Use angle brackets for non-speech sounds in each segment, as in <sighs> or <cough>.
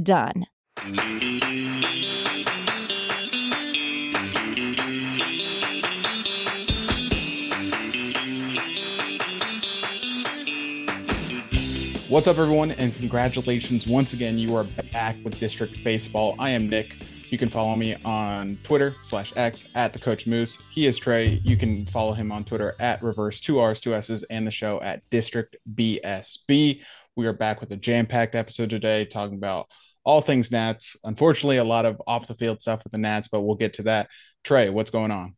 done. What's up, everyone, and congratulations once again. You are back with District Baseball. I am Nick. You can follow me on Twitter slash X at the Coach Moose. He is Trey. You can follow him on Twitter at reverse two R's, two S's, and the show at District BSB. We are back with a jam packed episode today talking about all things Nats. Unfortunately, a lot of off the field stuff with the Nats, but we'll get to that. Trey, what's going on?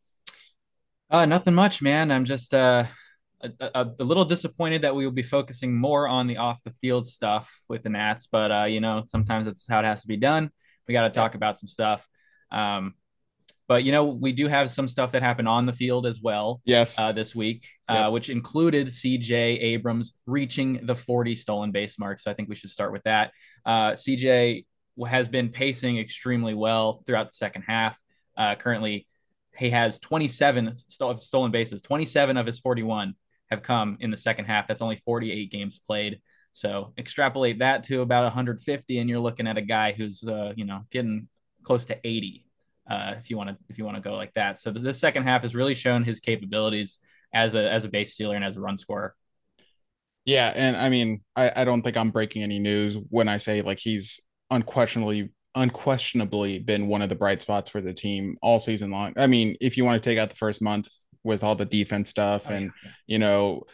Uh, nothing much, man. I'm just uh, a, a, a, little disappointed that we will be focusing more on the off the field stuff with the Nats, but uh, you know, sometimes that's how it has to be done. We got to talk about some stuff. Um, but you know, we do have some stuff that happened on the field as well. Yes, uh, this week, yep. uh, which included CJ Abrams reaching the 40 stolen base mark. So I think we should start with that. Uh, CJ has been pacing extremely well throughout the second half. Uh, currently, he has 27 st- stolen bases. 27 of his 41 have come in the second half. That's only 48 games played. So extrapolate that to about 150, and you're looking at a guy who's uh, you know getting close to 80 uh, if you want to if you want to go like that. So the second half has really shown his capabilities as a as a base stealer and as a run scorer. Yeah, and I mean, I, I don't think I'm breaking any news when I say like he's unquestionably unquestionably been one of the bright spots for the team all season long. I mean, if you want to take out the first month with all the defense stuff oh, and yeah. you know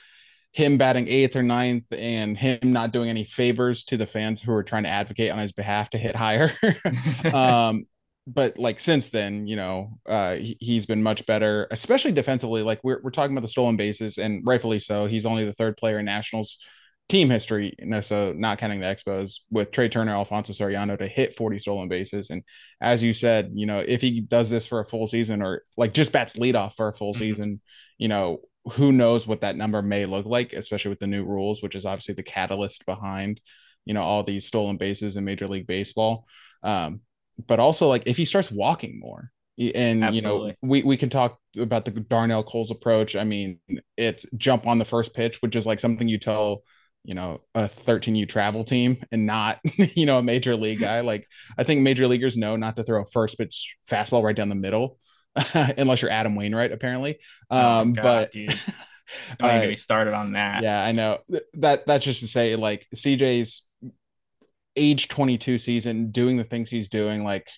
him batting eighth or ninth and him not doing any favors to the fans who are trying to advocate on his behalf to hit higher. <laughs> um, but like since then, you know, uh, he, has been much better, especially defensively. Like we're, we're talking about the stolen bases, and rightfully so. He's only the third player in Nationals team history, you know, so not counting the Expos with Trea Turner, Alfonso Soriano to hit 40 stolen bases. And as you said, you know, if he does this for a full season or like just bats leadoff for a full mm-hmm. season, you know, who knows what that number may look like, especially with the new rules, which is obviously the catalyst behind, you know, all these stolen bases in Major League Baseball. Um, but also like if he starts walking more, and Absolutely. you know we, we can talk about the darnell coles approach. I mean it's jump on the first pitch which is like something you tell you know a 13u travel team and not <laughs> you know a major league guy. <laughs> Like i think major leaguers know not to throw a first pitch fastball right down the middle <laughs> unless you're adam wainwright apparently. Oh, um oh, God, but dude. don't uh, get me started on that. yeah i know. That that's just to say like cj's age 22 season doing the things he's doing like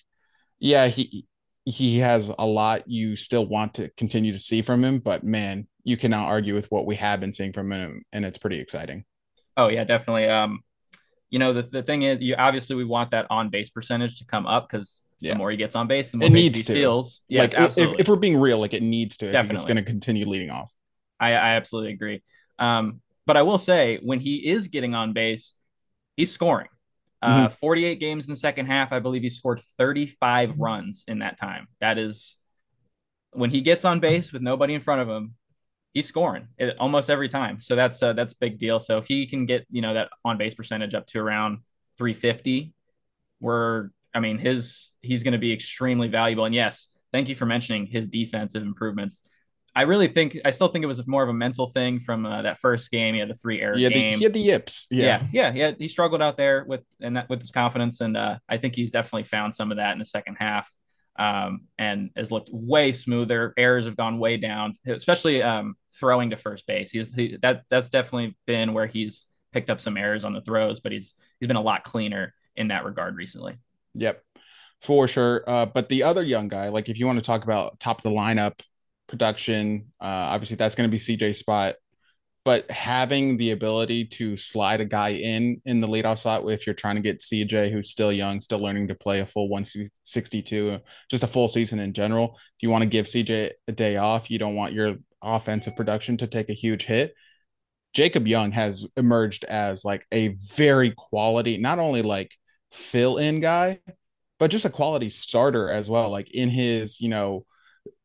yeah he he has a lot you still want to continue to see from him but man you cannot argue with what we have been seeing from him and it's pretty exciting Oh yeah, definitely. Um, you know, the, the thing is, you obviously we want that on base percentage to come up because yeah. the more he gets on base, the more it needs he to. steals. Yes, like absolutely. If, if, we're being real, like it needs to. Definitely, it's going to continue leading off. I, I absolutely agree. Um, but I will say when he is getting on base, he's scoring. Uh, mm-hmm. 48 games in the second half. I believe he scored 35 runs in that time. That is when he gets on base with nobody in front of him, he's scoring it almost every time. So that's uh, that's a big deal. So if he can get you know that on base percentage up to around 350, we're I mean his he's going to be extremely valuable. And yes, thank you for mentioning his defensive improvements. I really think I still think it was more of a mental thing from uh, that first game. He had the three error yeah, game. The, he had the yips. Yeah, yeah, yeah. He, he struggled out there with and that with his confidence, and uh, I think he's definitely found some of that in the second half um, and has looked way smoother. Errors have gone way down, especially um, throwing to first base. He's he, that that's definitely been where he's picked up some errors on the throws, but he's he's been a lot cleaner in that regard recently. Yep, for sure. Uh, but the other young guy, like if you want to talk about top of the lineup production, uh, obviously that's going to be CJ Spot but having the ability to slide a guy in in the leadoff slot if you're trying to get CJ, who's still young, still learning to play a full 162, just a full season in general. If you want to give CJ a day off, you don't want your offensive production to take a huge hit. Jacob Young has emerged as like a very quality, not only like fill in guy, but just a quality starter as well. Like in his, you know,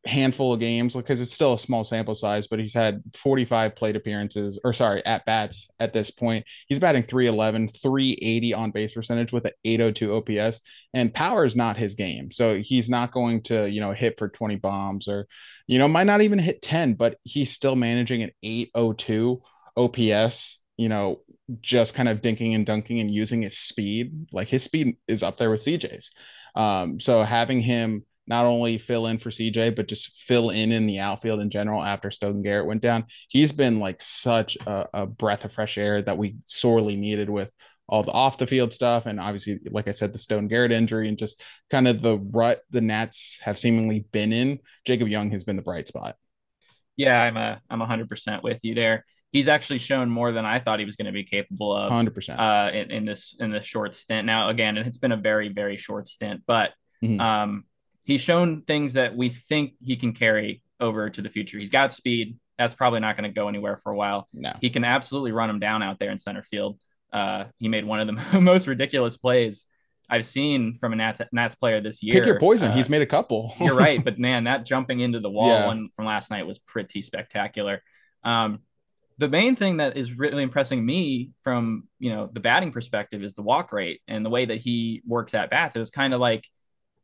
handful of games because it's still a small sample size, but he's had 45 plate appearances or sorry, at bats at this point. He's batting 311, 380 on base percentage with an 802 OPS, and power is not his game. So he's not going to, you know, hit for 20 bombs or, you know, might not even hit 10, but he's still managing an 802 OPS, you know, just kind of dinking and dunking and using his speed. Like his speed is up there with CJ's. Um, so having him not only fill in for CJ, but just fill in in the outfield in general after Stone Garrett went down. He's been like such a, a breath of fresh air that we sorely needed with all the off the field stuff. And obviously, like I said, the Stone Garrett injury and just kind of the rut the Nats have seemingly been in. Jacob Young has been the bright spot. Yeah, I'm a I'm hundred percent with you there. He's actually shown more than I thought he was going to be capable of. Hundred percent. Uh, in, in this in this short stint. Now, again, it's been a very very short stint, but mm-hmm. um, he's shown things that we think he can carry over to the future. He's got speed. That's probably not going to go anywhere for a while. No. He can absolutely run him down out there in center field. Uh, he made one of the <laughs> most ridiculous plays I've seen from a Nats, Nats player this year. Pick your poison. Uh, He's made a couple. <laughs> you're right, but <laughs> man, that jumping into the wall yeah. one from last night was pretty spectacular. Um, the main thing that is really impressing me from you know the batting perspective is the walk rate and the way that he works at bats. It was kind of like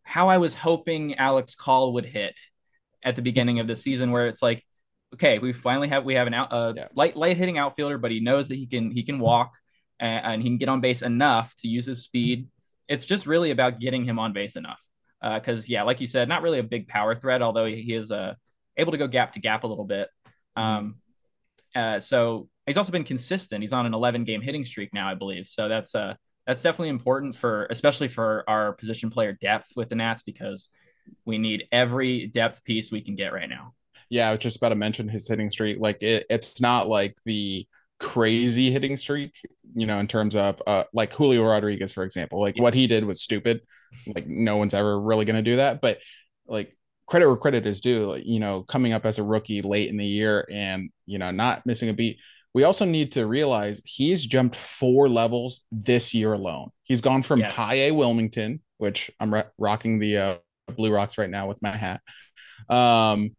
how I was hoping Alex Call would hit at the beginning of the season, where it's like, okay, we finally have we have an out, a yeah. light light hitting outfielder, but he knows that he can he can walk and, and, he can get on base enough to use his speed. It's just really about getting him on base enough. Because uh, yeah, like you said, not really a big power threat, although he, he is uh, able to go gap to gap a little bit. Um, uh, so he's also been consistent. He's on an 11 game hitting streak now, I believe. So that's uh that's definitely important for especially for our position player depth with the Nats because we need every depth piece we can get right now. Yeah, I was just about to mention his hitting streak. Like it, it's not like the crazy hitting streak, you know, in terms of uh like Julio Rodriguez, for example. Like yeah. what he did was stupid. Like no one's ever really gonna do that. But like credit where credit is due, like, you know, coming up as a rookie late in the year and you know, not missing a beat we also need to realize he's jumped four levels this year alone. He's gone from yes. high A Wilmington, which I'm rocking the uh, Blue Rocks right now with my hat. Um,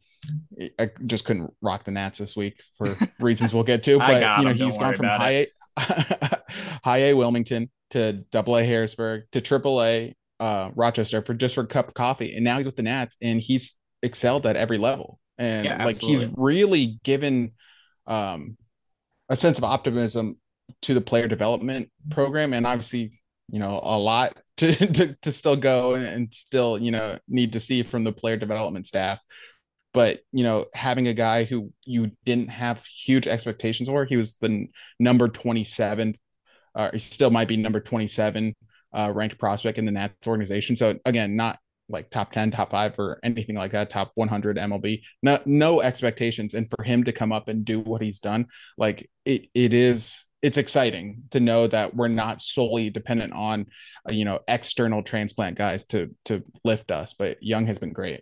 I just couldn't rock the Nats this week for <laughs> reasons we'll get to. But you know, him, he's gone from high A, <laughs> high A Wilmington to Double A Harrisburg to Triple A uh, Rochester for just for a cup of coffee, and now he's with the Nats, and he's excelled at every level. And yeah, like he's really given um a sense of optimism to the player development program. And obviously you know a lot <laughs> to to, to still go and still you know need to see from the player development staff. But you know having a guy who you didn't have huge expectations for he was the number 27 uh, he still might be number 27 uh, ranked prospect in the Nats organization. So again not like top 10 top 5 or anything like that top 100 mlb no no expectations and for him to come up and do what he's done like it, it is it's exciting to know that we're not solely dependent on uh, you know external transplant guys to to lift us but young has been great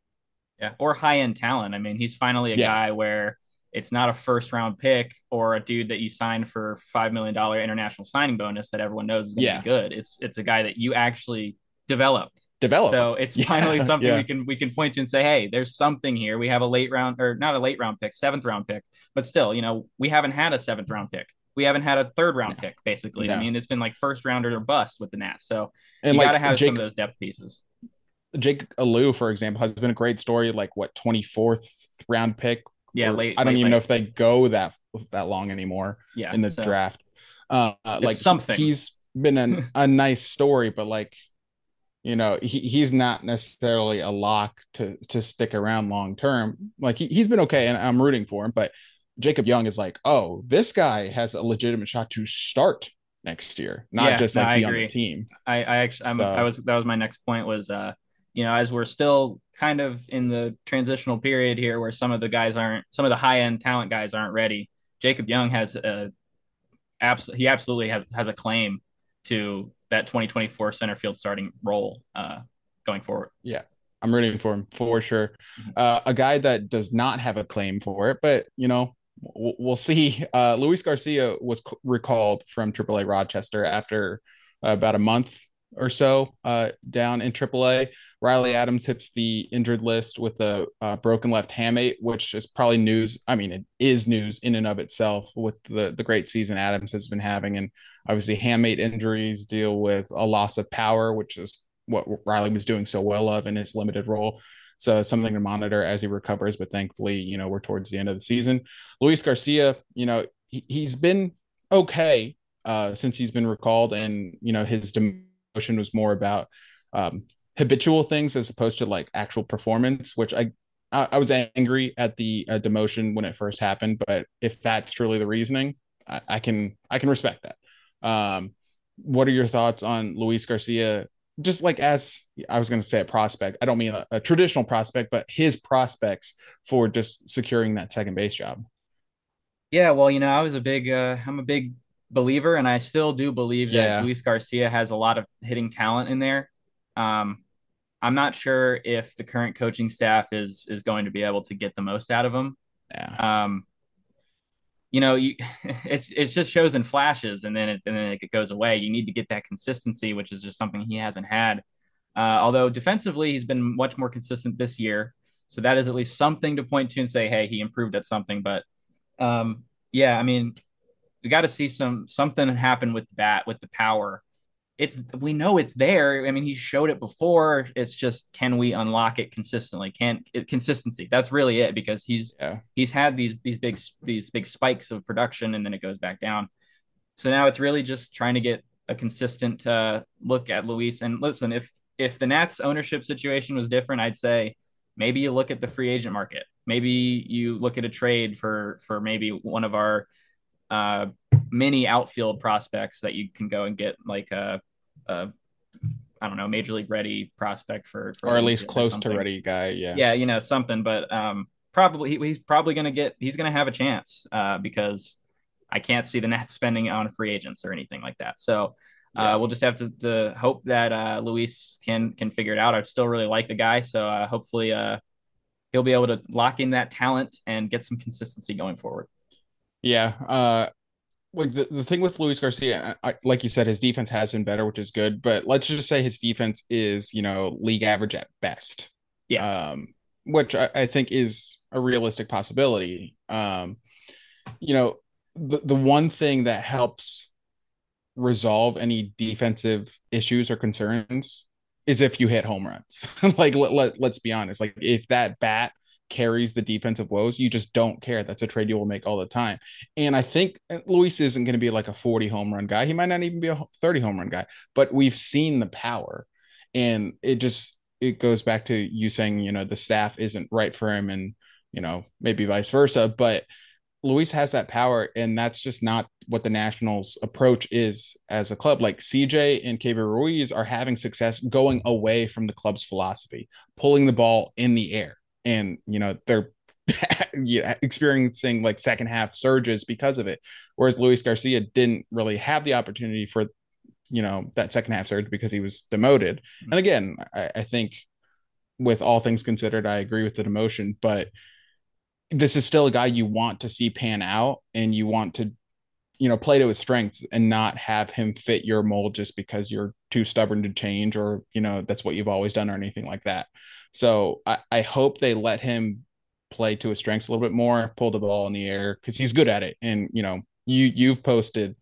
yeah or high end talent i mean he's finally a yeah. guy where it's not a first round pick or a dude that you signed for five million dollar international signing bonus that everyone knows is going to yeah. be good. It's it's a guy that you actually developed. Developed. So it's <laughs> yeah. finally something yeah. we can we can point to and say, hey, there's something here. We have a late round or not a late round pick, seventh round pick, but still, you know, we haven't had a seventh round pick. We haven't had a third round pick, basically. I mean, it's been like first rounder or bust with the Nats. So and you like, got to have Jake, some of those depth pieces. Jake Alu, for example, has been a great story. Like what 24th round pick. Yeah, late. I don't late, even late. know if they go that that long anymore. Yeah, in the so draft. Uh, like something. He's been an, <laughs> a nice story, but like you know he, he's not necessarily a lock to to stick around long term like he, he's been okay and i'm rooting for him but jacob young is like oh this guy has a legitimate shot to start next year, not Yeah, just like I be on the team. I, I actually, I'm, So- I was that was my next point was, uh, you know, as we're still kind of in the transitional period here, where some of the guys aren't, some of the high end talent guys aren't ready. Jacob Young has a, abs- he absolutely has has a claim to that 2024 center field starting role uh, going forward. Yeah. I'm rooting for him for sure. Mhm. Uh, a guy that does not have a claim for it, but you know, we'll, we'll see. <laughs> Uh, Luis Garcia was c- recalled from AAA Rochester after about a month or so uh, down in AAA. Riley Adams hits the injured list with a uh, broken left hamate, which is probably news. I mean, it is news in and of itself with the the great season Adams has been having, and obviously hamate injuries deal with a loss of power, which is what Riley was doing so well of in his limited role. So something to monitor as he recovers. But thankfully, you know, we're towards the end of the season. Luis Garcia, you know, he, he's been okay uh, since he's been recalled, and you know, his demotion was more about um, habitual things as opposed to like actual performance, which I. I I was angry at the uh, demotion when it first happened, but if that's truly the reasoning, I, I can I can respect that. Um, what are your thoughts on Luis Garcia just like as I was going to say a prospect, I don't mean a, a, traditional prospect, but his prospects for just securing that second base job. Yeah, well, you know, I was a big, uh, I'm a big believer, and I still do believe Yeah. that Luis Garcia has a lot of hitting talent in there. Um, I'm not sure if the current coaching staff is is going to be able to get the most out of him. Yeah. Um, you know, you <laughs> it's it just shows in flashes, and then it and then it goes away. You need to get that consistency, which is just something he hasn't had. Uh, although defensively, he's been much more consistent this year, so that is at least something to point to and say, hey, he improved at something. But um, yeah, I mean, we got to see some something happen with the bat with the power. It's we know it's there. I mean, he showed it before. It's just can we unlock it consistently? Can it, consistency? That's really it because he's Yeah. he's had these these big these big spikes of production and then it goes back down. So now it's really just trying to get a consistent uh, look at Luis. And listen, if if the Nats ownership situation was different, I'd say maybe you look at the free agent market. Maybe you look at a trade for for maybe one of our uh, mini outfield prospects that you can go and get like a, a I don't know major league ready prospect for, for Or at least close to ready guy. Yeah. Yeah, you know something, but um, probably he, he's probably going to get he's going to have a chance uh, because I can't see the <laughs> Nats spending on free agents or anything like that. So Yeah. uh, we'll just have to, to hope that uh, Luis can can figure it out. I still really like the guy, so uh, hopefully uh, he'll be able to lock in that talent and get some consistency going forward. Yeah. Uh, like the, the thing with Luis Garcia, I, like you said, his defense has been better, which is good. But let's just say his defense is, you know, league average at best. Yeah. Um, which I, I think is a realistic possibility. Um, you know, the the one thing that helps resolve any defensive issues or concerns is if you hit home runs. <laughs> like let, let, let's be honest. Like if that bat carries the defensive woes, you just don't care. That's a trade you will make all the time. And I think eh, Luis isn't going to be like a 40 home run guy. He might not even be a 30 home run guy, but we've seen the power. And it just it goes back to you saying, you know, the staff isn't right for him and, you know, maybe vice versa, but Luis has that power and that's just not what the Nationals approach is as a club. Like CJ and Keibert Ruiz are having success going away from the club's philosophy, pulling the ball in the air and you know they're <laughs> yeah, experiencing like second half surges because of it. Whereas Luis Garcia didn't really have the opportunity for you know that second half surge because he was demoted. Mm-hmm. And again, I, I think with all things considered, I agree with the demotion, but this is still a guy you want to see pan out and you want to you know play to his strengths and not have him fit your mold just because you're too stubborn to change or you know that's what you've always done or anything like that so i, I hope they let him play to his strengths a little bit more pull the ball in the air because he's good at it and you know you you've posted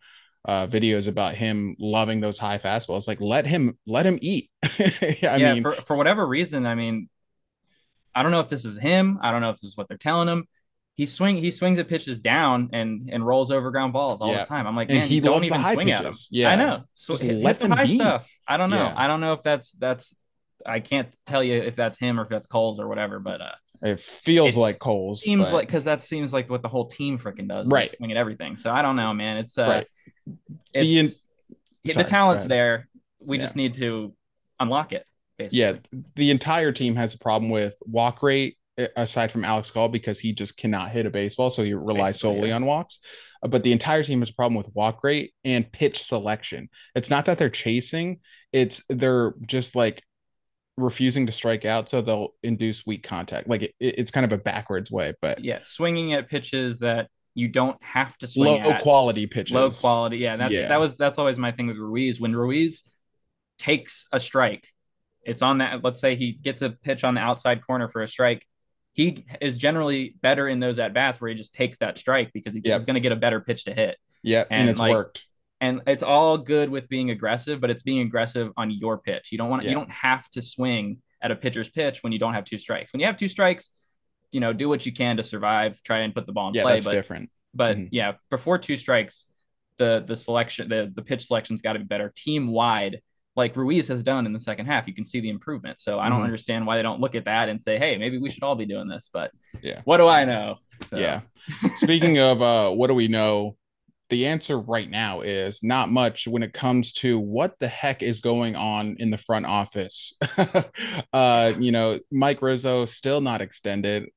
uh videos about him loving those high fastballs like let him let him eat <laughs> i yeah, mean for, for whatever reason, I mean, I don't know if this is him. I don't know if this is what they're telling him. He swing he swings at pitches down and and rolls over ground balls all Yeah. the time. I'm like, And man, he you don't even swing at him. pitches. Yeah. I know. So Just hit, let hit the them high be. stuff. I don't know. Yeah. I don't know if that's that's. I can't tell you if that's him or if that's Coles or whatever, but uh, it feels like Coles seems but- like because that seems like what the whole team freaking does, Right. Swing at everything. So I don't know, man. It's uh, Right. it's, The in- the talent's there. We yeah. just need to unlock it. Basically. Yeah, the entire team has a problem with walk rate aside from Alex Call because he just cannot hit a baseball, so he relies Basically, solely yeah. on walks. Uh, but the entire team has a problem with walk rate and pitch selection. It's not that they're chasing; it's they're just like refusing to strike out, so they'll induce weak contact. Like it, it's kind of a backwards way, but yeah, swinging at pitches that you don't have to swing low at. quality pitches. Low quality, yeah. That's yeah. that was that's always my thing with Ruiz. When Ruiz takes a strike, it's on that. Let's say he gets a pitch on the outside corner for a strike he is generally better in those at bats where he just takes that strike because he, yep. he's going to get a better pitch to hit. Yeah, and, and it's like, worked. And it's all good with being aggressive, but it's being aggressive on your pitch. You don't want yeah. you don't have to swing at a pitcher's pitch when you don't have two strikes. When you have two strikes, you know, do what you can to survive. Try and put the ball in yeah, play. That's but, different. But mm-hmm. yeah, before two strikes, the the selection, the the pitch selection's got to be better. Team wide, like Ruiz has done in the second half. You can see the improvement. So I don't mm-hmm. understand why they don't look at that and say, hey, maybe we should all be doing this. But yeah, what do I know? So. Yeah. <laughs> Speaking of uh, what do we know? The answer right now is not much when it comes to what the heck is going on in the front office. <laughs> uh, you know, Mike Rizzo still not extended.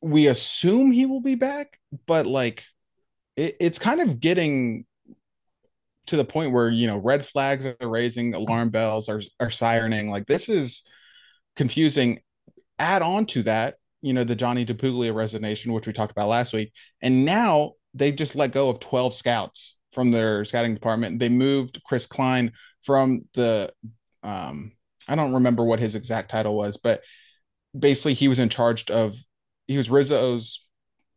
We assume he will be back, but like it, it's kind of getting to the point where you know red flags are raising, alarm bells are are sirening. Like this is confusing. Add on to that, you know, the Johnny DiPuglia resignation, which we talked about last week, and now they just let go of 12 scouts from their scouting department. They moved Chris Klein from the um I don't remember what his exact title was, but basically he was in charge of he was Rizzo's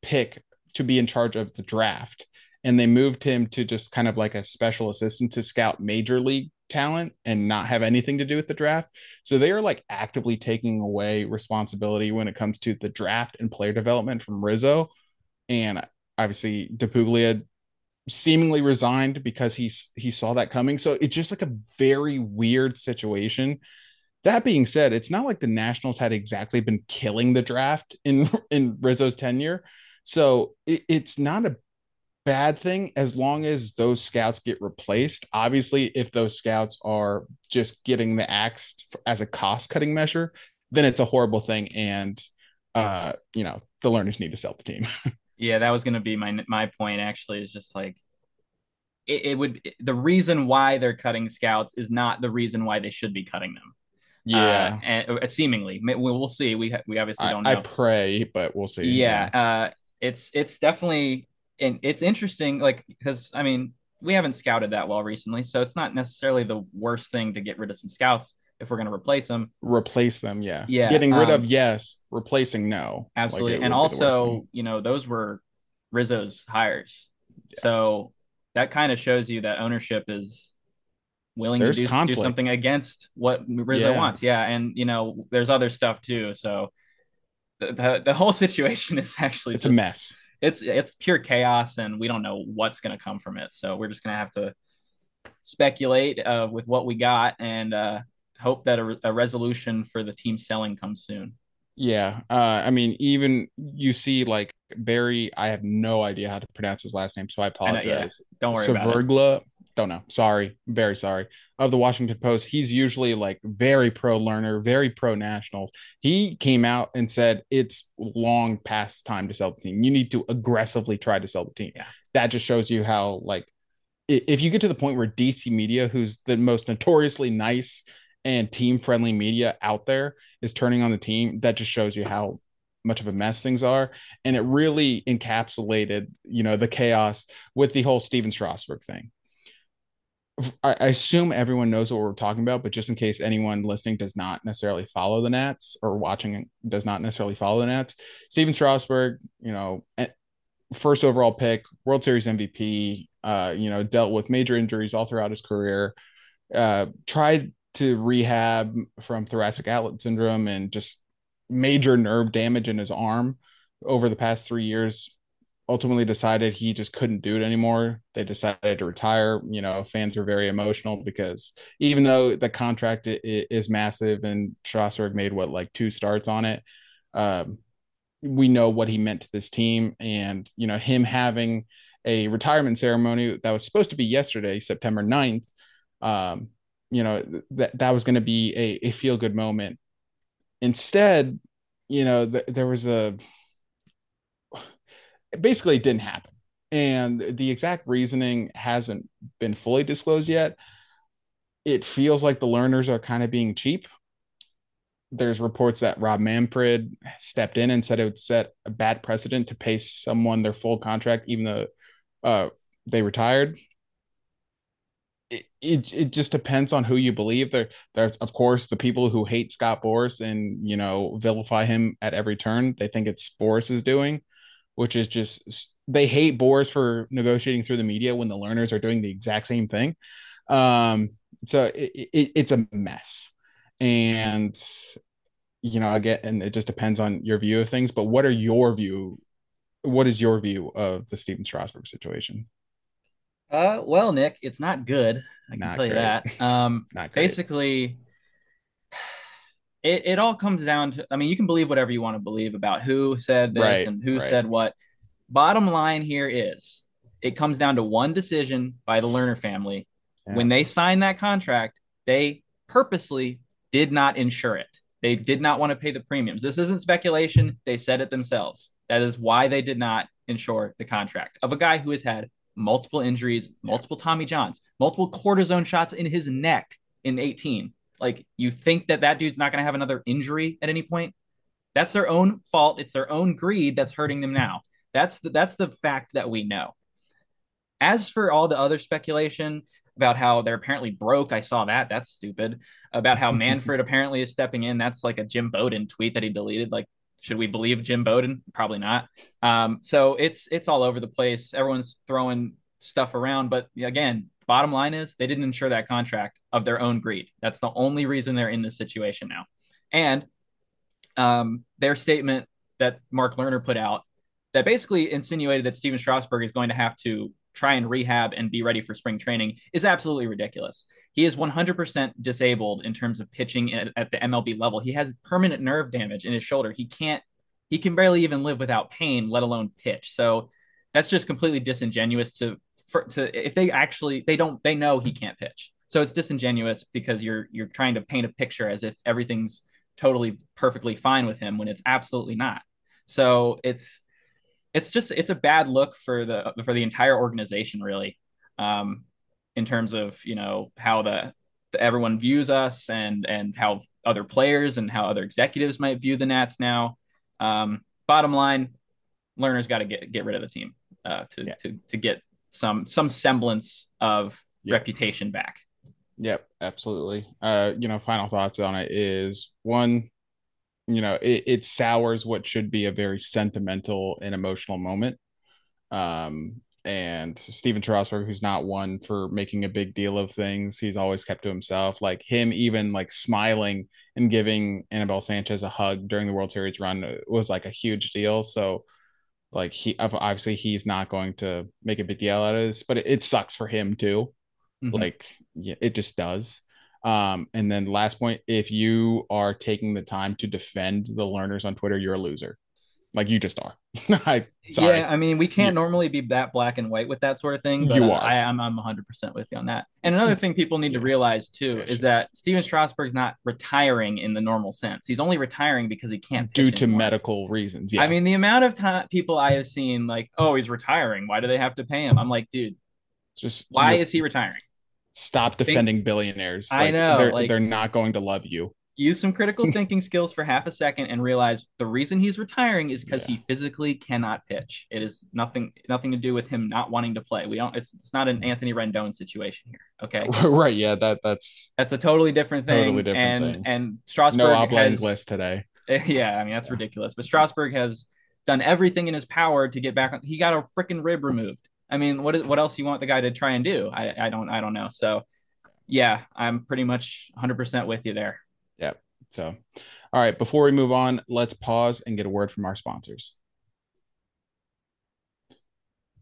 pick to be in charge of the draft and they moved him to just kind of like a special assistant to scout major league talent and not have anything to do with the draft. So they are like actively taking away responsibility when it comes to the draft and player development from Rizzo. And obviously DiPuglia seemingly resigned because he's he saw that coming. So it's just like a very weird situation. That being said, it's not like the Nationals had exactly been killing the draft in <laughs> in Rizzo's tenure. So it, it's not a bad thing as long as those scouts get replaced. Obviously, if those scouts are just getting the axe as a cost cutting measure, then it's a horrible thing. And, uh, you know, the Lerners need to sell the team. <laughs> yeah, that was going to be my, my point actually is just like, it, it would, the reason why they're cutting scouts is not the reason why they should be cutting them. Yeah, uh, and uh, seemingly we'll see. We we obviously don't I, know. I pray, but we'll see. Yeah, yeah. Uh, it's it's definitely and it's interesting, like because I mean we haven't scouted that well recently, so it's not necessarily the worst thing to get rid of some scouts if we're going to replace them. Replace them, yeah, yeah. Getting rid um, of yes, replacing no, absolutely. Like and also, you know, those were Rizzo's hires, yeah. so that kind of shows you that ownership is willing there's to do, do, something against what Rizzo yeah. wants. Yeah, and you know, there's other stuff too. So the the, the whole <laughs> situation is actually it's just, a mess it's it's pure chaos and we don't know what's going to come from it. So we're just going to have to speculate uh, with what we got and uh, hope that a, a, resolution for the team selling comes soon. Yeah uh, i mean even you see like barry i have no idea how to pronounce his last name so i apologize know, yeah. don't worry Savergla, about it don't know. Sorry, very sorry. Of the Washington Post, he's usually like very pro Lerner, very pro national. He came out and said it's long past time to sell the team. You need to aggressively try to sell the team. Yeah. That just shows you how like if you get to the point where DC Media, who's the most notoriously nice and team friendly media out there, is turning on the team, that just shows you how much of a mess things are. And it really encapsulated, you know, the chaos with the whole Stephen Strasburg thing. I, assume everyone knows what we're talking about, but just in case anyone listening does not necessarily follow the Nats or watching does not necessarily follow the Nats, Stephen Strasburg, you know, eh, first overall pick, World Series MVP, uh, you know, dealt with major injuries all throughout his career, uh, tried to rehab from thoracic outlet syndrome and just major nerve damage in his arm over the past three years ultimately decided he just couldn't do it anymore. They decided to retire. You know, fans were very emotional because even though the contract is massive and Strasburg made what like two starts on it, um, we know what he meant to this team, and you know him having a retirement ceremony that was supposed to be yesterday, September 9th, um, you know, th- that that was going to be a, a feel good moment. Instead, you know, th- there was a basically it didn't happen. And the exact reasoning hasn't been fully disclosed yet. It feels like the Lerners are kind of being cheap. There's reports that Rob Manfred stepped in and said it would set a bad precedent to pay someone their full contract, even though uh, they retired. It, it, it just depends on who you believe. There, there's of course the people who hate Scott Boras and you know vilify him at every turn. They think it's Boras is doing, which is just they hate Boras for negotiating through the media when the Lerners are doing the exact same thing. Um, so it, it, it's a mess, and you know, I get, and it just depends on your view of things. But what are your view? What is your view of the Stephen Strasburg situation? Uh, well, Nick, it's not good. I can not tell great. you that. Um, <laughs> basically, it, it all comes down to. I mean, you can believe whatever you want to believe about who said this right, and who right. said what. Bottom line here is it comes down to one decision by the Lerner family. Yeah. When they signed that contract, they purposely did not insure it. They did not want to pay the premiums. This isn't speculation. They said it themselves. That is why they did not insure the contract of a guy who has had multiple injuries, multiple Tommy Johns, multiple cortisone shots in his neck in 18. Like, you think that that dude's not going to have another injury at any point? That's their own fault. It's their own greed that's hurting them now. That's the, that's the fact that we know. As for all the other speculation about how they're apparently broke, I saw that. That's stupid. About how Manfred <laughs> apparently is stepping in. That's like a Jim Bowden tweet that he deleted. Like, should we believe Jim Bowden? Probably not. Um, so it's it's all over the place. Everyone's throwing stuff around, but again, bottom line is they didn't insure that contract of their own greed. That's the only reason they're in this situation now. And um, their statement that Mark Lerner put out that basically insinuated that Stephen Strasburg is going to have to try and rehab and be ready for spring training is absolutely ridiculous. He is 100% disabled in terms of pitching at, at, the MLB level. He has permanent nerve damage in his shoulder. He can't, he can barely even live without pain, let alone pitch. So that's just completely disingenuous to, for, to, if they actually, they don't, they know he can't pitch. So it's disingenuous because you're, you're trying to paint a picture as if everything's totally perfectly fine with him when it's absolutely not. So it's, it's just it's a bad look for the for the entire organization really um in terms of you know how the, the, everyone views us and and how other players and how other executives might view the nats now um bottom line Lerner's got to get get rid of the team uh to yeah. to to get some some semblance of yep. reputation back yep absolutely uh you know final thoughts on it is one you know it, it sours what should be a very sentimental and emotional moment um and Stephen Strasburg, who's not one for making a big deal of things, he's always kept to himself. Like him, even like smiling and giving Anibal Sanchez a hug during the World Series run was like a huge deal. So, like he obviously he's not going to make a big deal out of this, but it, it sucks for him too. Mm-hmm. Like yeah, it just does. Um, and then last point, if you are taking the time to defend the Lerners on Twitter, you're a loser. Like you just are. <laughs> I, sorry. Yeah, I mean, we can't you, normally be that black and white with that sort of thing, but you are. I, am I'm 100% with you on that. And another thing people need yeah. to realize too is that Stephen Strasburg's not retiring in the normal sense. He's only retiring because he can't due to anymore. medical reasons. Yeah. I mean, the amount of time people I have seen like, oh, he's retiring. Why do they have to pay him? I'm like, dude, just why is he retiring? stop defending Think, billionaires. Like, I know they're, like, they're not going to love you. Use some critical <laughs> thinking skills for half a second and realize the reason he's retiring is because yeah. he physically cannot pitch. It is nothing nothing to do with him not wanting to play. We don't. It's it's not an mm-hmm. Anthony Rendon situation here. Okay. <laughs> right. Yeah. That that's that's a totally different thing. Totally different and thing. and Strasburg no has list today. <laughs> Yeah. I mean that's yeah. ridiculous. But Strasburg has done everything in his power to get back on. He got a freaking rib mm-hmm. removed. I mean, what is what else you want the guy to try and do? I, I don't I don't know. So yeah, I'm pretty much 100% with you there. Yeah. So, all right, before we move on, let's pause and get a word from our sponsors.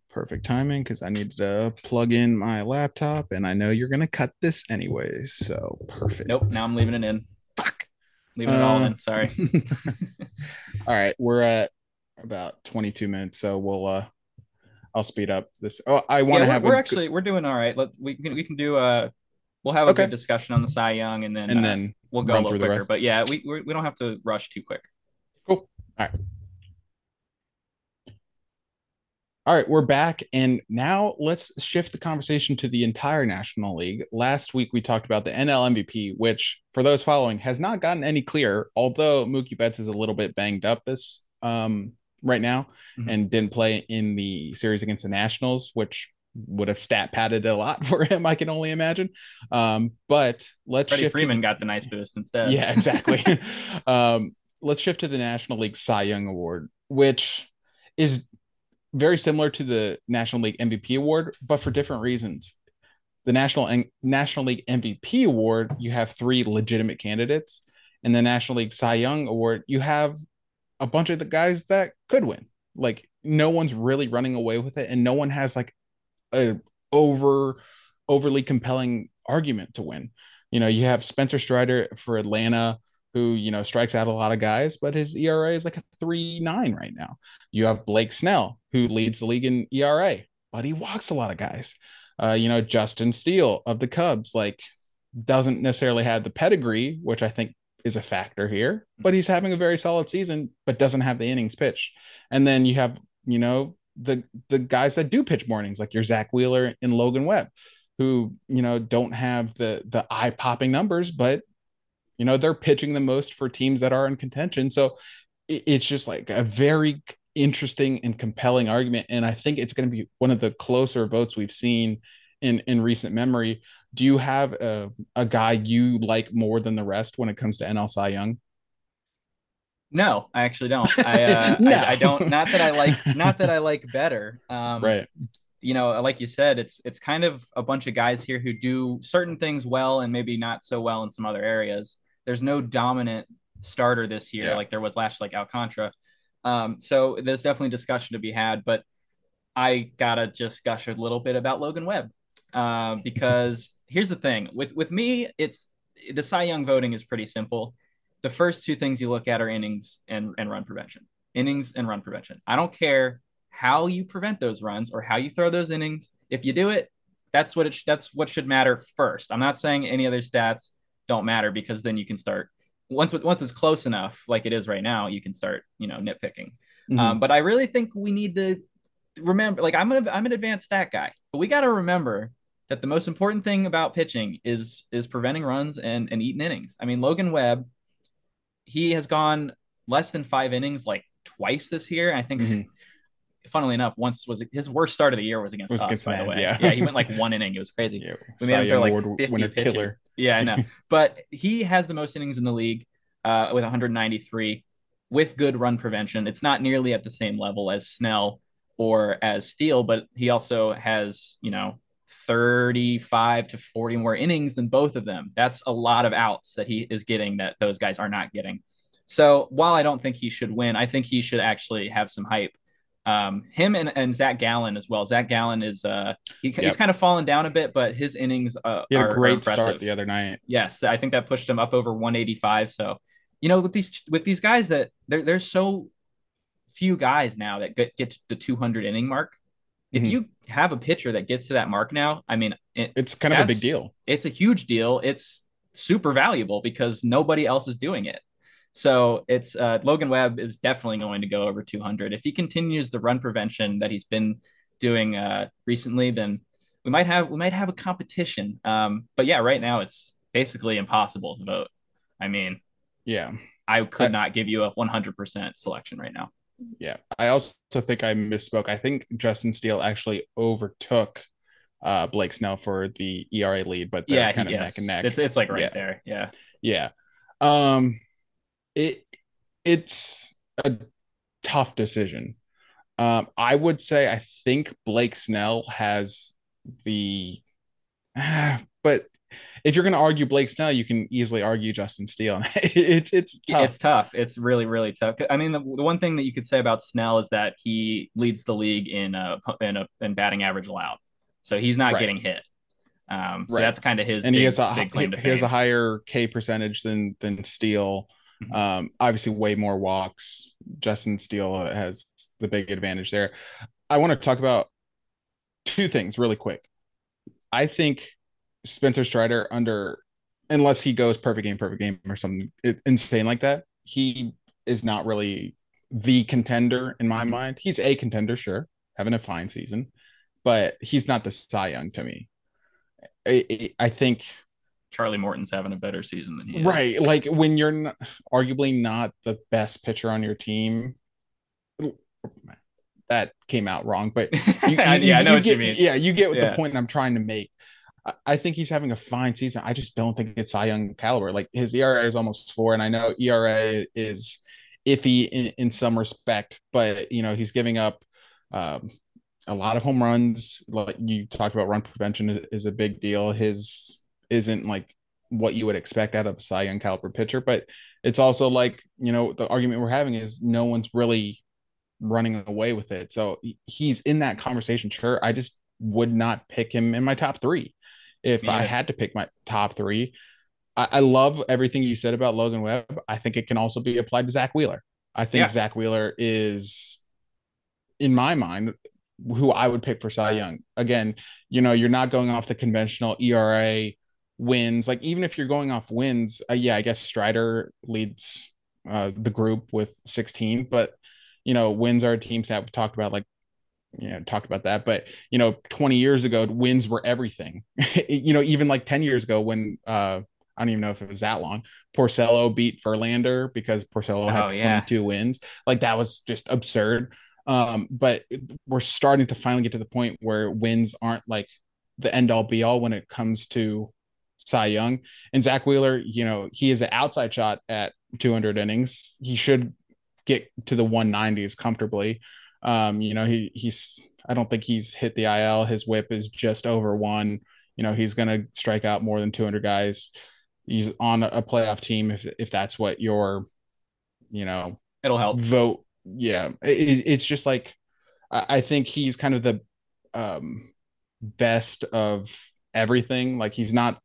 Perfect timing because I needed to plug in my laptop and I know you're going to cut this anyways. So, perfect. Nope. Now I'm leaving it in. Fuck. Leaving uh, it all in. Sorry. <laughs> all right. We're at about 22 minutes. So, we'll, uh, I'll speed up this. Oh, I want to yeah, have. We're actually we're doing all right. Let we can we can do a. we'll have a Okay. good discussion on the Cy Young, and then and uh, then we'll go a little quicker. But yeah, we we we don't have to rush too quick. Cool. All right. All right, we're back. And now let's shift the conversation to the entire National League. Last week, we talked about the NL MVP, which, for those following, has not gotten any clearer, although Mookie Betts is a little bit banged up this um, right now Mhm. and didn't play in the series against the Nationals, which would have stat padded a lot <laughs> for him, I can only imagine. Um, but let's Freddie shift to Freeman the- got the nice boost instead. yeah, <laughs> exactly. um, let's shift to the National League Cy Young Award, which is very similar to the National League MVP award, but for different reasons. The National and National League MVP award, you have three legitimate candidates, and the National League Cy Young Award, you have a bunch of the guys that could win. Like no one's really running away with it, and no one has like a over overly compelling argument to win. You know, you have Spencer Strider for Atlanta, who you know strikes out a lot of guys, but his ERA is like a three nine right now. You have Blake Snell, who leads the league in ERA, but he walks a lot of guys. Uh, you know, Justin Steele of the Cubs, like doesn't necessarily have the pedigree, which I think is a factor here, but he's having a very solid season, but doesn't have the innings pitched. And then you have, you know, the the guys that do pitch mornings, like your Zack Wheeler and Logan Webb, who, you know, don't have the the eye-popping numbers, but you know, they're pitching the most for teams that are in contention. So it, it's just like a very interesting and compelling argument. And I think it's going to be one of the closer votes we've seen in in recent memory. Do you have a, a guy you like more than the rest when it comes to NL Cy Young? No, I actually don't. <laughs> I, uh, No. I I don't. Not that I like. <laughs> Not that I like better. Um, right. you know, like you said, it's it's kind of a bunch of guys here who do certain things well and maybe not so well in some other areas. There's no dominant starter this year Yeah. like there was last like Alcantara. Um, so there's definitely discussion to be had, but I gotta just gush a little bit about Logan Webb uh, because <laughs> here's the thing with with me, it's the Cy Young voting is pretty simple. The first two things you look at are innings and, and run prevention. Innings and run prevention. I don't care how you prevent those runs or how you throw those innings. If you do it, that's what it sh- that's what should matter first. I'm not saying any other stats don't matter because then you can start once once it's close enough, like it is right now, you can start you know nitpicking. Mhm. Um, but I really think we need to remember, like I'm an I'm an advanced stat guy, but we got to remember that the most important thing about pitching is is preventing runs and and eating innings. I mean, Logan Webb, he has gone less than five innings like twice this year. I think. Mhm. Funnily enough, once was his worst start of the year was against Was us. against by the way, yeah. he went like one inning. It was crazy. yeah. We made him throw like Award 50 winner pitches. killer. Yeah, I know. <laughs> but he has the most innings in the league uh, with 193 with good run prevention. It's not nearly at the same level as Snell or as Steele, but he also has, you know, 35 to 40 more innings than both of them. That's a lot of outs that he is getting that those guys are not getting. So while I don't think he should win, I think he should actually have some hype. Um, him and, and Zach Gallen as well. Zach Gallen is uh he, he's kind of fallen down a bit, but his innings uh, He had are, a great start the other night. Yes, I think that pushed him up over 185. So, you know, with these with these guys that there, there's so few guys now that get, get to the 200 inning mark. If Mhm. you have a pitcher that gets to that mark now, I mean, it, It's kind of a big deal. it's a huge deal. It's super valuable because nobody else is doing it. So it's uh, Logan Webb is definitely going to go over 200 if he continues the run prevention that he's been doing uh, recently. Then we might have we might have a competition. Um, but yeah, right now it's basically impossible to vote. I mean, Yeah. I could I- not give you a 100% selection right now. Yeah. I also think I misspoke. I think Justin Steele actually overtook uh Blake Snell for the ERA lead, but they're Yeah, kind of yes. neck and neck. It's it's like right Yeah. there. Yeah. Yeah. Um it it's a tough decision. Um I would say I think Blake Snell has the <sighs> but if you're going to argue Blake Snell, you can easily argue Justin Steele. <laughs> it's it's tough. It's tough. It's really, really tough. I mean, the, the one thing that you could say about Snell is that he leads the league in a in a in batting average allowed, so he's not Right. getting hit. Um, so Right. that's kind of his. and big, he has a to he has a higher K percentage than than Steele. Mhm. Um, obviously, way more walks. Justin Steele has the big advantage there. I want to talk about two things really quick. I think Spencer Strider under unless he goes perfect game, perfect game or something insane like that, he is not really the contender in my mind. He's a contender, sure, having a fine season, but he's not the Cy Young to me. I, I think Charlie Morton's having a better season than he is. Right. Like when you're not, arguably not the best pitcher on your team, that came out wrong, but <laughs> you, yeah, you, I know what get, you mean. Yeah, you get yeah. the point I'm trying to make. I think he's having a fine season. I just don't think it's Cy Young caliber. Like his ERA is almost four, and I know ERA is iffy in, in some respect, but you know he's giving up um, a lot of home runs. Like you talked about, run prevention is, is, a big deal. His isn't like what you would expect out of a Cy Young caliber pitcher, but it's also like you know the argument we're having is no one's really running away with it. So he's in that conversation. Sure, I just would not pick him in my top three if yeah. I had to pick my top three. I, I, love everything you said about Logan Webb. I think it can also be applied to Zack Wheeler. I think yeah. Zack Wheeler is, in my mind, who I would pick for Cy Young. Again, you know, you're not going off the conventional ERA wins. Like even if you're going off wins, uh, yeah, I guess Strider leads uh, the group with 16, but you know, wins are teams that we've talked about like you know talked about that but you know 20 years ago wins were everything <laughs> you know even like 10 years ago when uh I don't even know if it was that long. Porcello beat Verlander because Porcello had 22 yeah. wins. Like that was just absurd. Um, but we're starting to finally get to the point where wins aren't like the end all be all when it comes to Cy Young. And Zack Wheeler, you know, he is an outside shot at 200 innings. He should get to the 190s comfortably. Um, you know, he he's I don't think he's hit the IL. His whip is just over one. You know, he's gonna strike out more than 200 guys. He's on a playoff team if if that's what your, you know, it'll help vote. Yeah, it, it's just like I, think he's kind of the um, best of everything. Like he's not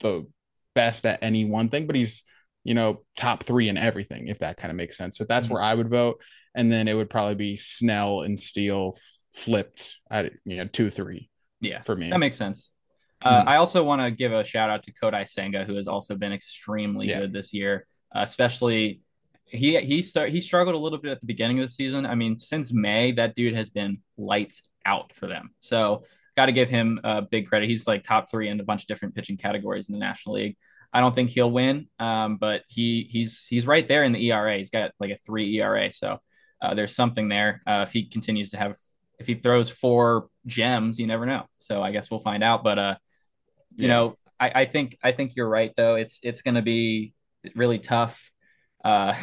the best at any one thing, but he's you know top three in everything. If that kind of makes sense. So that's mm-hmm. where I would vote and then it would probably be Snell and Steele flipped at you know two three. Yeah, for me that makes sense. Uh, mm. I also want to give a shout out to Kodai Senga, who has also been extremely yeah. good this year, uh, especially he he start he struggled a little bit at the beginning of the season. I mean, since May, that dude has been lights out for them. So got to give him a big credit. He's like top three in a bunch of different pitching categories in the National League. I don't think he'll win, um, but he he's he's right there in the ERA. He's got like a three ERA, so uh, there's something there. Uh, if he continues to have, if he throws four gems, you never know. So I guess we'll find out. But uh, you yeah. know, I, I think I think you're right though. It's it's going to be really tough, uh,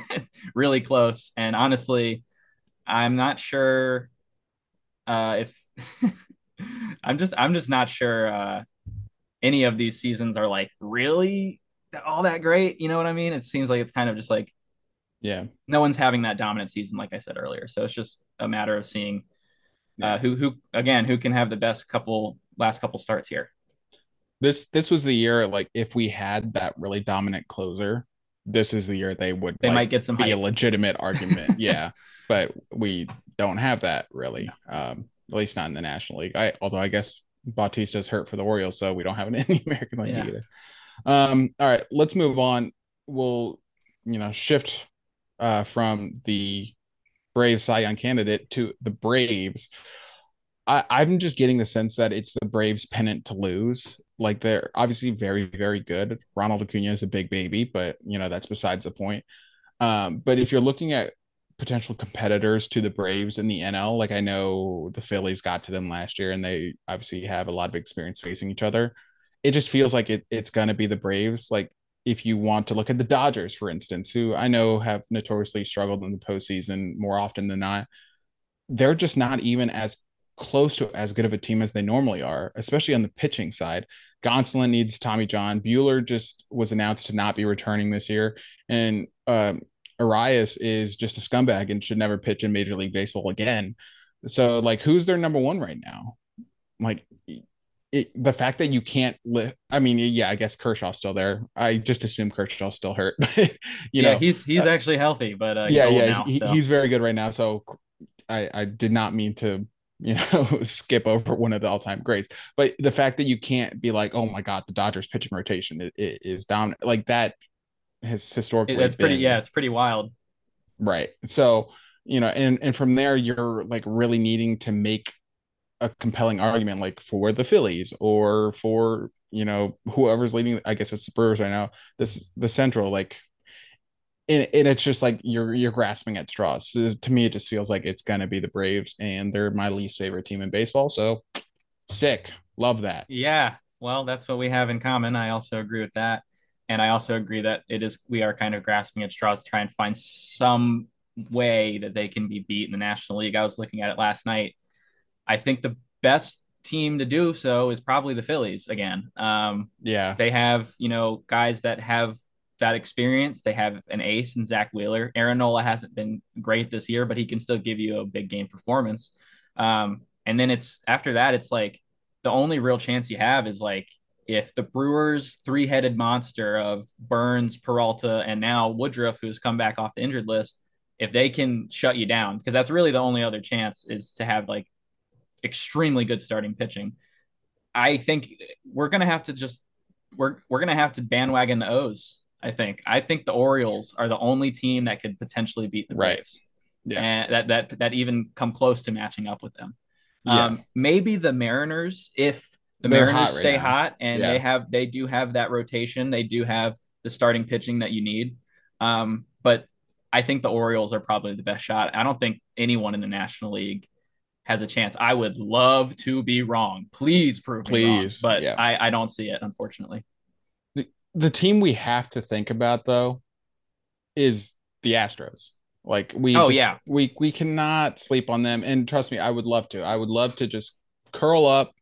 <laughs> really close, and honestly, I'm not sure uh, if <laughs> I'm just I'm just not sure uh, any of these seasons are like really all that great. You know what I mean? It seems like it's kind of just like yeah. No one's having that dominant season, like I said earlier. So it's just a matter of seeing uh, yeah. uh, who who again who can have the best couple last couple starts here. This this was the year like if we had that really dominant closer, this is the year they would they like, might get some be hype. a legitimate argument. <laughs> yeah, but we don't have that really. Um, at least not in the National League. I although I guess Bautista's hurt for the Orioles, so we don't have it in the American League yeah. either. Um, all right, let's move on. We'll you know shift uh, from the Braves Cy Young candidate to the Braves. I, I'm just getting the sense that it's the Braves' pennant to lose. Like they're obviously very, very good. Ronald Acuna is a big baby, but you know that's besides the point. Um, but if you're looking at potential competitors to the Braves in the NL, like I know the Phillies got to them last year, and they obviously have a lot of experience facing each other. It just feels like it, it's going to be the Braves. Like if you want to look at the Dodgers, for instance, who I know have notoriously struggled in the postseason more often than not, they're just not even as close to as good of a team as they normally are, especially on the pitching side. Gonsolin needs Tommy John. Buehler just was announced to not be returning this year, and um, Urias is just a scumbag and should never pitch in Major League Baseball again. So, like, who's their number one right now? Like, it, the fact that you can't lift i mean yeah i guess kershaw's still there i just assume kershaw's still hurt <laughs> you yeah, know he's he's uh, actually healthy but uh, yeah yeah now, he, so. he's very good right now so i i did not mean to you know, <laughs> skip over one of the all-time greats. But the fact that you can't be like, oh my god, the Dodgers pitching rotation is, is down like that has historically. That's pretty. Yeah, it's pretty wild. Right. So you know, and and from there, you're like really needing to make a compelling argument, like for the Phillies or for you know whoever's leading. I guess it's the Spurs right now. This the Central like and, and it's just like you're you're grasping at straws. So to me, it just feels like it's gonna be the Braves, and they're my least favorite team in baseball. So sick, love that. Yeah, well, that's what we have in common. I also agree with that, and I also agree that it is we are kind of grasping at straws to try and find some way that they can be beat in the National League. I was looking at it last night. I think the best team to do so is probably the Phillies again. Um, yeah, they have you know guys that have that experience. They have an ace in Zack Wheeler. Aaron Nola hasn't been great this year, but he can still give you a big game performance. Um, and then it's after that, it's like the only real chance you have is like if the Brewers three headed monster of Burnes, Peralta, and now Woodruff, who's come back off the injured list, if they can shut you down, because that's really the only other chance is to have like extremely good starting pitching. I think we're gonna have to just we're we're gonna have to bandwagon the O's I think. I think the Orioles are the only team that could potentially beat the Braves. Yeah. And that that that even come close to matching up with them. Yeah. Um, maybe the Mariners, if the They're Mariners hot stay hot and yeah. they have they do have that rotation, they do have the starting pitching that you need. Um, but I think the Orioles are probably the best shot. I don't think anyone in the National League has a chance. I would love to be wrong. Please prove Please. me wrong. But yeah. I, I don't see it, unfortunately the the team we have to think about though is the Astros. Like we oh just, yeah we we cannot sleep on them. And trust me, I would love to. I would love to just curl up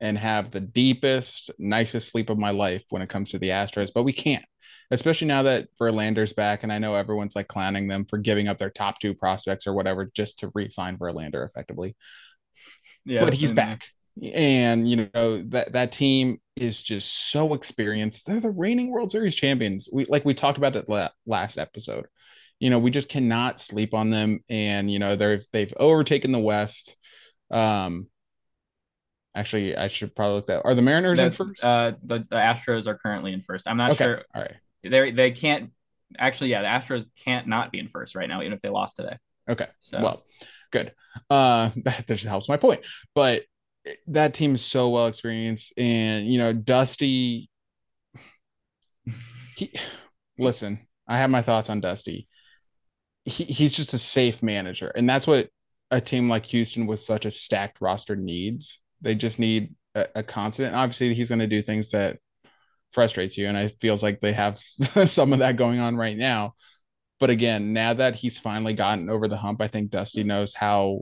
and have the deepest, nicest sleep of my life when it comes to the Astros, but we can't. Especially now that Verlander's back, and I know everyone's like clowning them for giving up their top two prospects or whatever just to re-sign Verlander effectively. Yeah, but he's back and you know that that team is just so experienced. They're the reigning World Series champions. We like we talked about it la- last episode. You know, we just cannot sleep on them, and you know they've they've overtaken the West. Um, actually, I should probably look that. Are the Mariners the, in first? Uh, the the Astros are currently in first. I'm not okay. sure. All right, they they can't actually. Yeah, the Astros can't not be in first right now, even if they lost today. Okay, so well, good. Uh, <laughs> that just helps my point, but that team is so well experienced, and you know, Dusty. He, listen, I have my thoughts on Dusty. He, he's just a safe manager, and that's what a team like Houston with such a stacked roster needs. They just need a, a constant. Obviously, he's going to do things that frustrates you, and it feels like they have <laughs> some of that going on right now. But again, now that he's finally gotten over the hump, I think Dusty knows how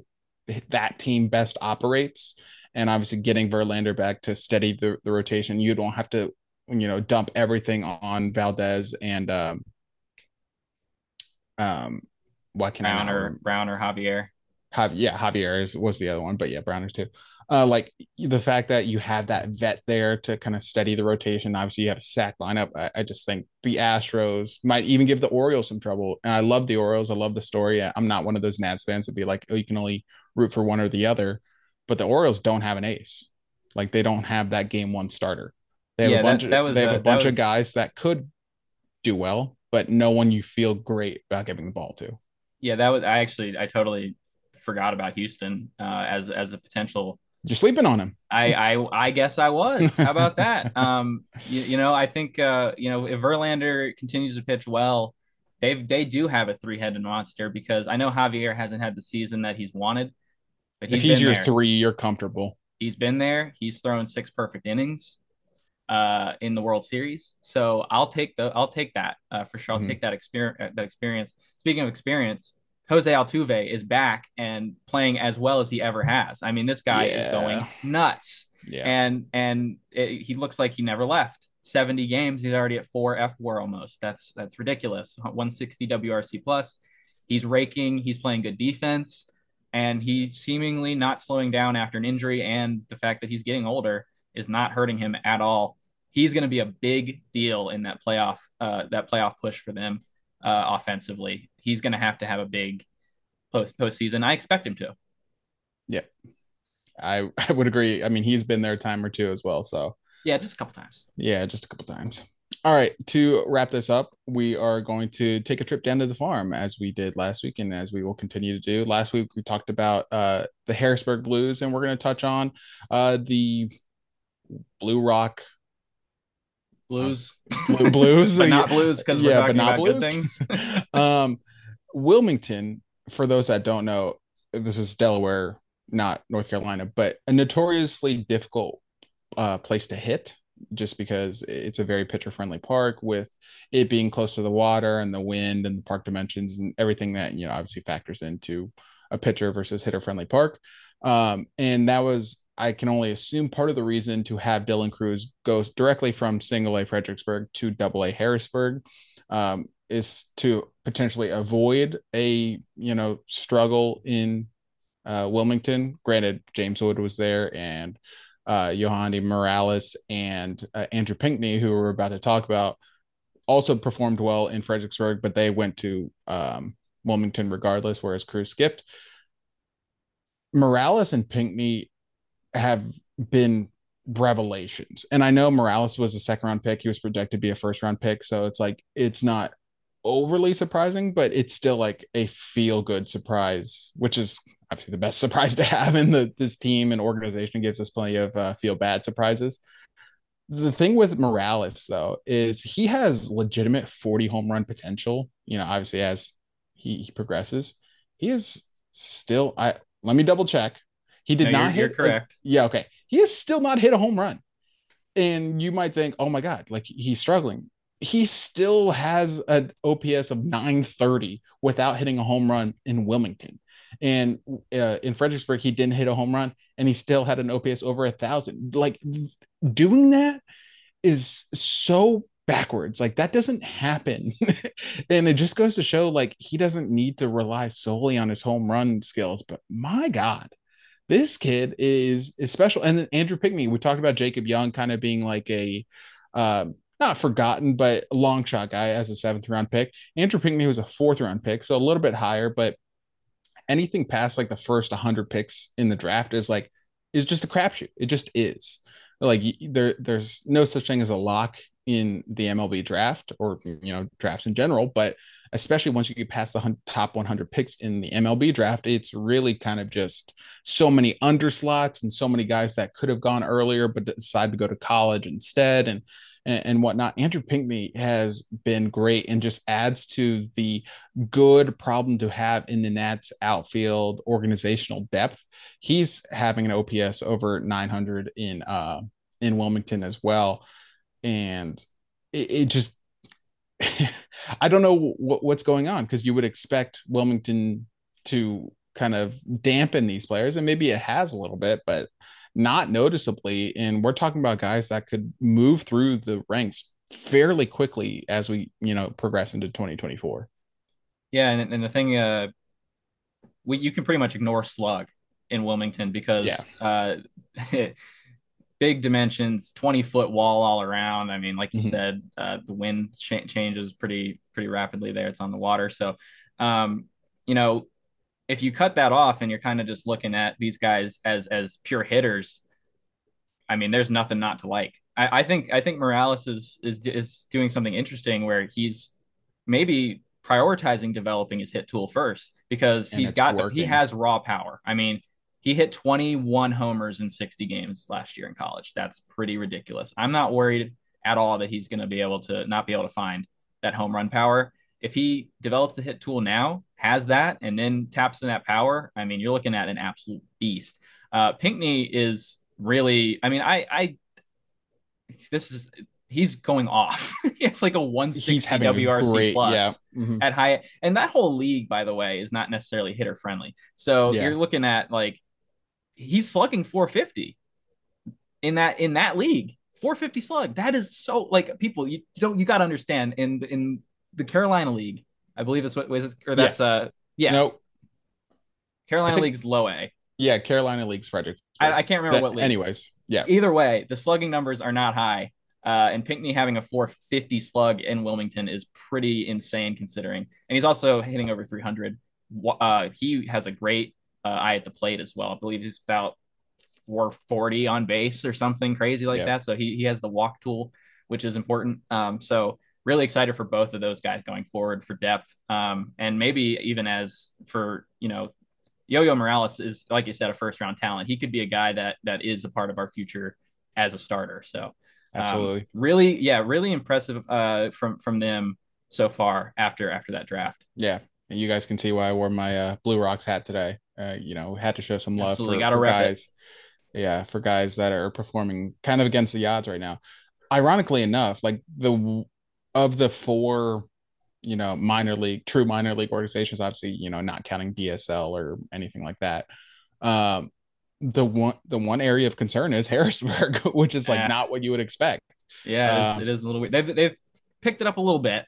that team best operates and obviously getting Verlander back to steady the, the rotation. You don't have to, you know, dump everything on Valdez and um, um, what can I Brown or Brown or Javier. Jav- yeah, Javier is was the other one, but yeah, Browners too. Uh, like the fact that you have that vet there to kind of steady the rotation. Obviously, you have a sack lineup. I, I, just think the Astros might even give the Orioles some trouble. And I love the Orioles. I love the story. I'm not one of those Nats fans that be like, oh, you can only root for one or the other but the Orioles don't have an ace. Like they don't have that game one starter. They have yeah, a bunch that, that was, of they have uh, a bunch was... of guys that could do well, but no one you feel great about giving the ball to. Yeah, that was I actually I totally forgot about Houston uh, as as a potential. You're sleeping on him. I I, I guess I was. How about that? <laughs> um, you, you know, I think uh, you know if Verlander continues to pitch well, they they do have a three headed monster because I know Javier hasn't had the season that he's wanted, but if he's your there. three, you're comfortable. He's been there. He's thrown six perfect innings uh, in the World Series. So I'll take the I'll take that uh, for sure. I'll mm-hmm. take that experience. Uh, that experience. Speaking of experience, Jose Altuve is back and playing as well as he ever has. I mean, this guy yeah. is going nuts. Yeah. And and it, he looks like he never left. 70 games, he's already at four fWAR almost. That's that's ridiculous. 160 WRC plus. He's raking. He's playing good defense and he's seemingly not slowing down after an injury and the fact that he's getting older is not hurting him at all he's going to be a big deal in that playoff uh, that playoff push for them uh, offensively he's going to have to have a big post postseason i expect him to Yeah, I <laughs> I would agree. I mean, he's been there a time or two as well. So yeah, just a couple times. Yeah, just a couple times. All right, to wrap this up, we are going to take a trip down to the farm as we did last week and as we will continue to do. Last week we talked about uh, the Harrisburg Blues and we're going to touch on uh, the Blue Rock Blues, <laughs> Blue, Blues, but not Blues because we're yeah, talking about blues. good things. <laughs> <laughs> um, Wilmington, for those that don't know, this is Delaware, not North Carolina, but a notoriously difficult uh, place to hit just because it's a very pitcher friendly park with it being close to the water and the wind and the park dimensions and everything that you know obviously factors into a pitcher versus hitter friendly park um, and that was i can only assume part of the reason to have dylan Crews go directly from single a fredericksburg to double a harrisburg um, is to potentially avoid a you know struggle in uh, wilmington granted james wood was there and uh, Morales and uh, Andrew Pinckney, who we're about to talk about, also performed well in Fredericksburg, but they went to um, Wilmington regardless, whereas Crews skipped. Morales and Pinckney have been revelations. And I know Morales was a second round pick. He was projected to be a first round pick. So it's like, it's not overly surprising, but it's still like a feel good surprise, which is obviously the best <laughs> surprise to have in the this team and organization gives us plenty of uh, feel bad surprises. The thing with Morales though is he has legitimate 40 home run potential. You know, obviously as he, he progresses, he is still. I let me double check. He did no, not you're, hit. You're correct. A, yeah, okay. He has still not hit a home run, and you might think, oh my god, like he's struggling he still has an OPS of 930 without hitting a home run in Wilmington. And uh, in Fredericksburg, he didn't hit a home run and he still had an OPS over a thousand. Like doing that is so backwards. Like that doesn't happen. <laughs> and it just goes to show like he doesn't need to rely solely on his home run skills. But my God, this kid is is special. And then Andrew Pinckney, we talked about Jacob Young kind of being like a um, not forgotten, but long shot guy as a seventh round pick. Andrew Pinckney was a fourth round pick, so a little bit higher, but anything past like the first 100 picks in the draft is like is just a crapshoot. It just is. Like there, there's no such thing as a lock in the MLB draft or you know drafts in general, but especially once you get past the top 100 picks in the MLB draft, it's really kind of just so many underslots and so many guys that could have gone earlier but decide to go to college instead. And and, and whatnot. Andrew Pinckney has been great and just adds to the good problem to have in the Nats outfield organizational depth. He's having an OPS over 900 in uh in Wilmington as well, and it, it just <laughs> I don't know what, what's going on because you would expect Wilmington to kind of dampen these players, and maybe it has a little bit, but not noticeably. And we're talking about guys that could move through the ranks fairly quickly as we, you know, progress into 2024. Yeah, and, and the thing, uh, we you can pretty much ignore slug in Wilmington because yeah. uh, <laughs> big dimensions, 20 foot wall all around. I mean, like you mm-hmm. said, uh, the wind ch- changes pretty pretty rapidly there. It's on the water, so um, you know if you cut that off and you're kind of just looking at these guys as as pure hitters, I mean, there's nothing not to like. I, I think I think Morales is is is doing something interesting where he's maybe prioritizing developing his hit tool first because and he's got working. he has raw power. I mean, he hit 21 homers in 60 games last year in college. That's pretty ridiculous. I'm not worried at all that he's going to be able to not be able to find that home run power if he develops the hit tool now, has that, and then taps in that power, I mean, you're looking at an absolute beast. Uh, Pinckney is really, I mean, I, I, this is, he's going off. <laughs> it's like a 160 WRC great, plus yeah. mm-hmm. at high, and that whole league, by the way, is not necessarily hitter friendly. So yeah. you're looking at like, he's slugging 450 in that in that league 450 slug that is so like people you don't you got to understand in in the Carolina League. I believe it's what was it, or that's yes. uh yeah. Nope. Carolina think, League's low A. Yeah, Carolina League's Fredericks. I, I, can't remember but, what league. Anyways, yeah. Either way, the slugging numbers are not high. Uh, and Pinckney having a 450 slug in Wilmington is pretty insane considering. And he's also hitting over 300. Uh, he has a great uh, eye at the plate as well. I believe he's about 440 on base or something crazy like that. So he he has the walk tool, which is important. Um, so really excited for both of those guys going forward for depth, um, and maybe even as for you know Yo-Yo Morales is, like you said, a first round talent. He could be a guy that that is a part of our future as a starter. So um, absolutely, really, yeah, really impressive uh, from from them so far after after that draft. Yeah, and you guys can see why I wore my uh, Blue Rocks hat today. Uh, you know, had to show some love Absolutely. for, for rep it. guys. Yeah, for guys that are performing kind of against the odds right now. Ironically enough, like the of the four you know minor league true minor league organizations obviously you know not counting dsl or anything like that um the one the one area of concern is <laughs> harrisburg which is like Yeah. not what you would expect Yeah, it is, Uh, it is a little weird. They've they've picked it up a little bit.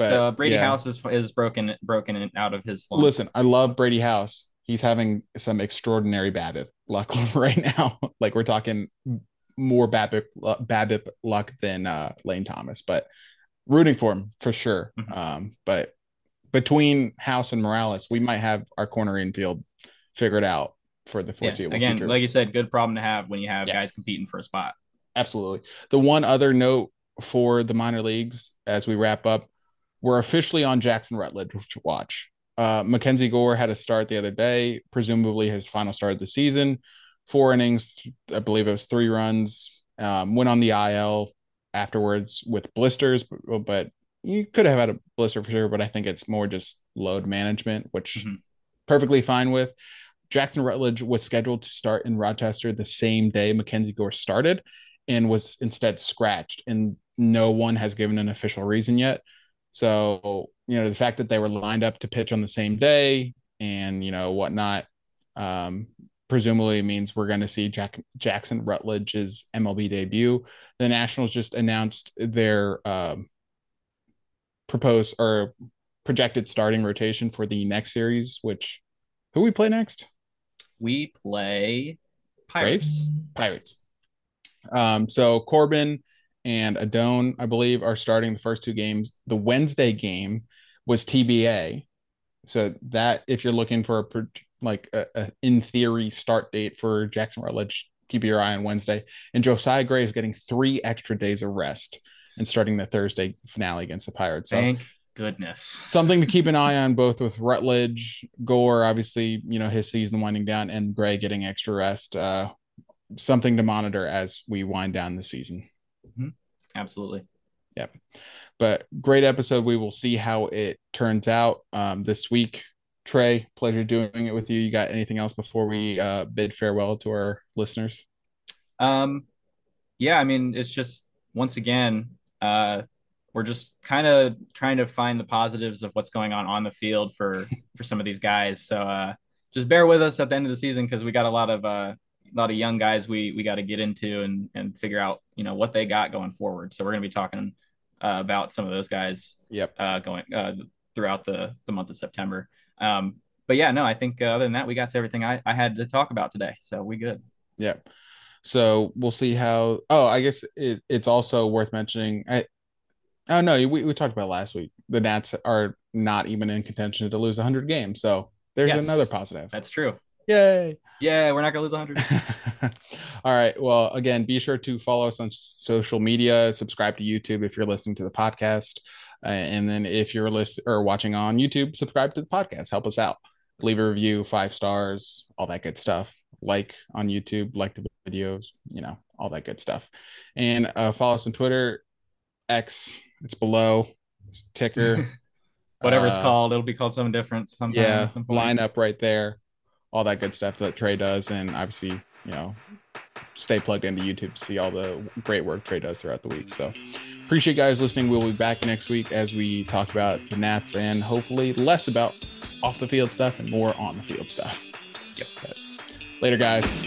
But so Brady yeah. House is is broken broken out of his slump. listen i love brady house he's having some extraordinary BABIP luck <laughs> right now like we're talking more BABIP BABIP luck than uh lane thomas but rooting for him for sure Mhm. um but between house and morales we might have our corner infield figured out for the Yeah, foreseeable Again, future like you said, good problem to have when you have Yeah. guys competing for a spot. Absolutely. The one other note for the minor leagues as we wrap up, we're officially on Jackson Rutledge to watch. Uh, Mackenzie Gore had a start the other day, presumably his final start of the season. Four innings, I believe it was three runs. Um, went on the IL afterwards with blisters, but, but you could have had a blister for sure. But I think it's more just load management, which Mhm. perfectly fine with. Jackson Rutledge was scheduled to start in Rochester the same day Mackenzie Gore started and was instead scratched. And no one has given an official reason yet. So, you know, the fact that they were lined up to pitch on the same day and, you know, whatnot, um, presumably means we're going to see Jack- Jackson Rutledge's MLB debut. The Nationals just announced their um, proposed or projected starting rotation for the next series, which who we play next? We play Pirates. Pirates. Um, so Corbin and Adon, I believe, are starting the first two games. The Wednesday game was TBA. So that if you're looking for a like a, a in theory start date for Jackson Rutledge, keep your eye on Wednesday. And Josiah Gray is getting three extra days of rest and starting the Thursday finale against the Pirates. So Thank goodness. something to keep an eye on both with Rutledge, Gore, obviously, you know, his season winding down, and Gray getting extra rest. Uh, something to monitor as we wind down the season. Absolutely. Yep. But great episode. We will see how it turns out um, this week. Trey, pleasure doing it with you. You got anything else before we uh, bid farewell to our listeners? Um, yeah, I mean, it's just once again, uh, we're just kind of trying to find the positives of what's going on on the field for for some of these guys. So uh, just bear with us at the end of the season because we got a lot of uh, a lot of young guys we we got to get into and and figure out you know what they got going forward. So we're gonna be talking uh, about some of those guys Yep. uh, going uh, throughout the the month of September. Um, but yeah, no, I think uh, other than that, we got to everything I, I had to talk about today. So we good. Yep. So we'll see how. Oh, I guess it, it's also worth mentioning. I, oh no, we, we talked about last week. The Nats are not even in contention to lose 100 games. So there's Yes. another positive. That's true. Yay. Yeah, we're not gonna lose 100. <laughs> All right. Well, again, be sure to follow us on social media, subscribe to YouTube if you're listening to the podcast. Uh, and then if you're listening or watching on YouTube, subscribe to the podcast. Help us out. Leave a review, five stars, all that good stuff. Like on YouTube, like the videos, you know, all that good stuff. And uh, follow us on Twitter, X, it's below, ticker. <laughs> Whatever it's Uh, called, it'll be called something different sometime. yeah at some point. line up right there all that good stuff that trey does and obviously you know stay plugged into youtube to see all the great work trey does throughout the week. So appreciate you guys listening. We'll be back next week as we talk about the nats and hopefully less about off the field stuff and more on the field stuff. Yep. But later guys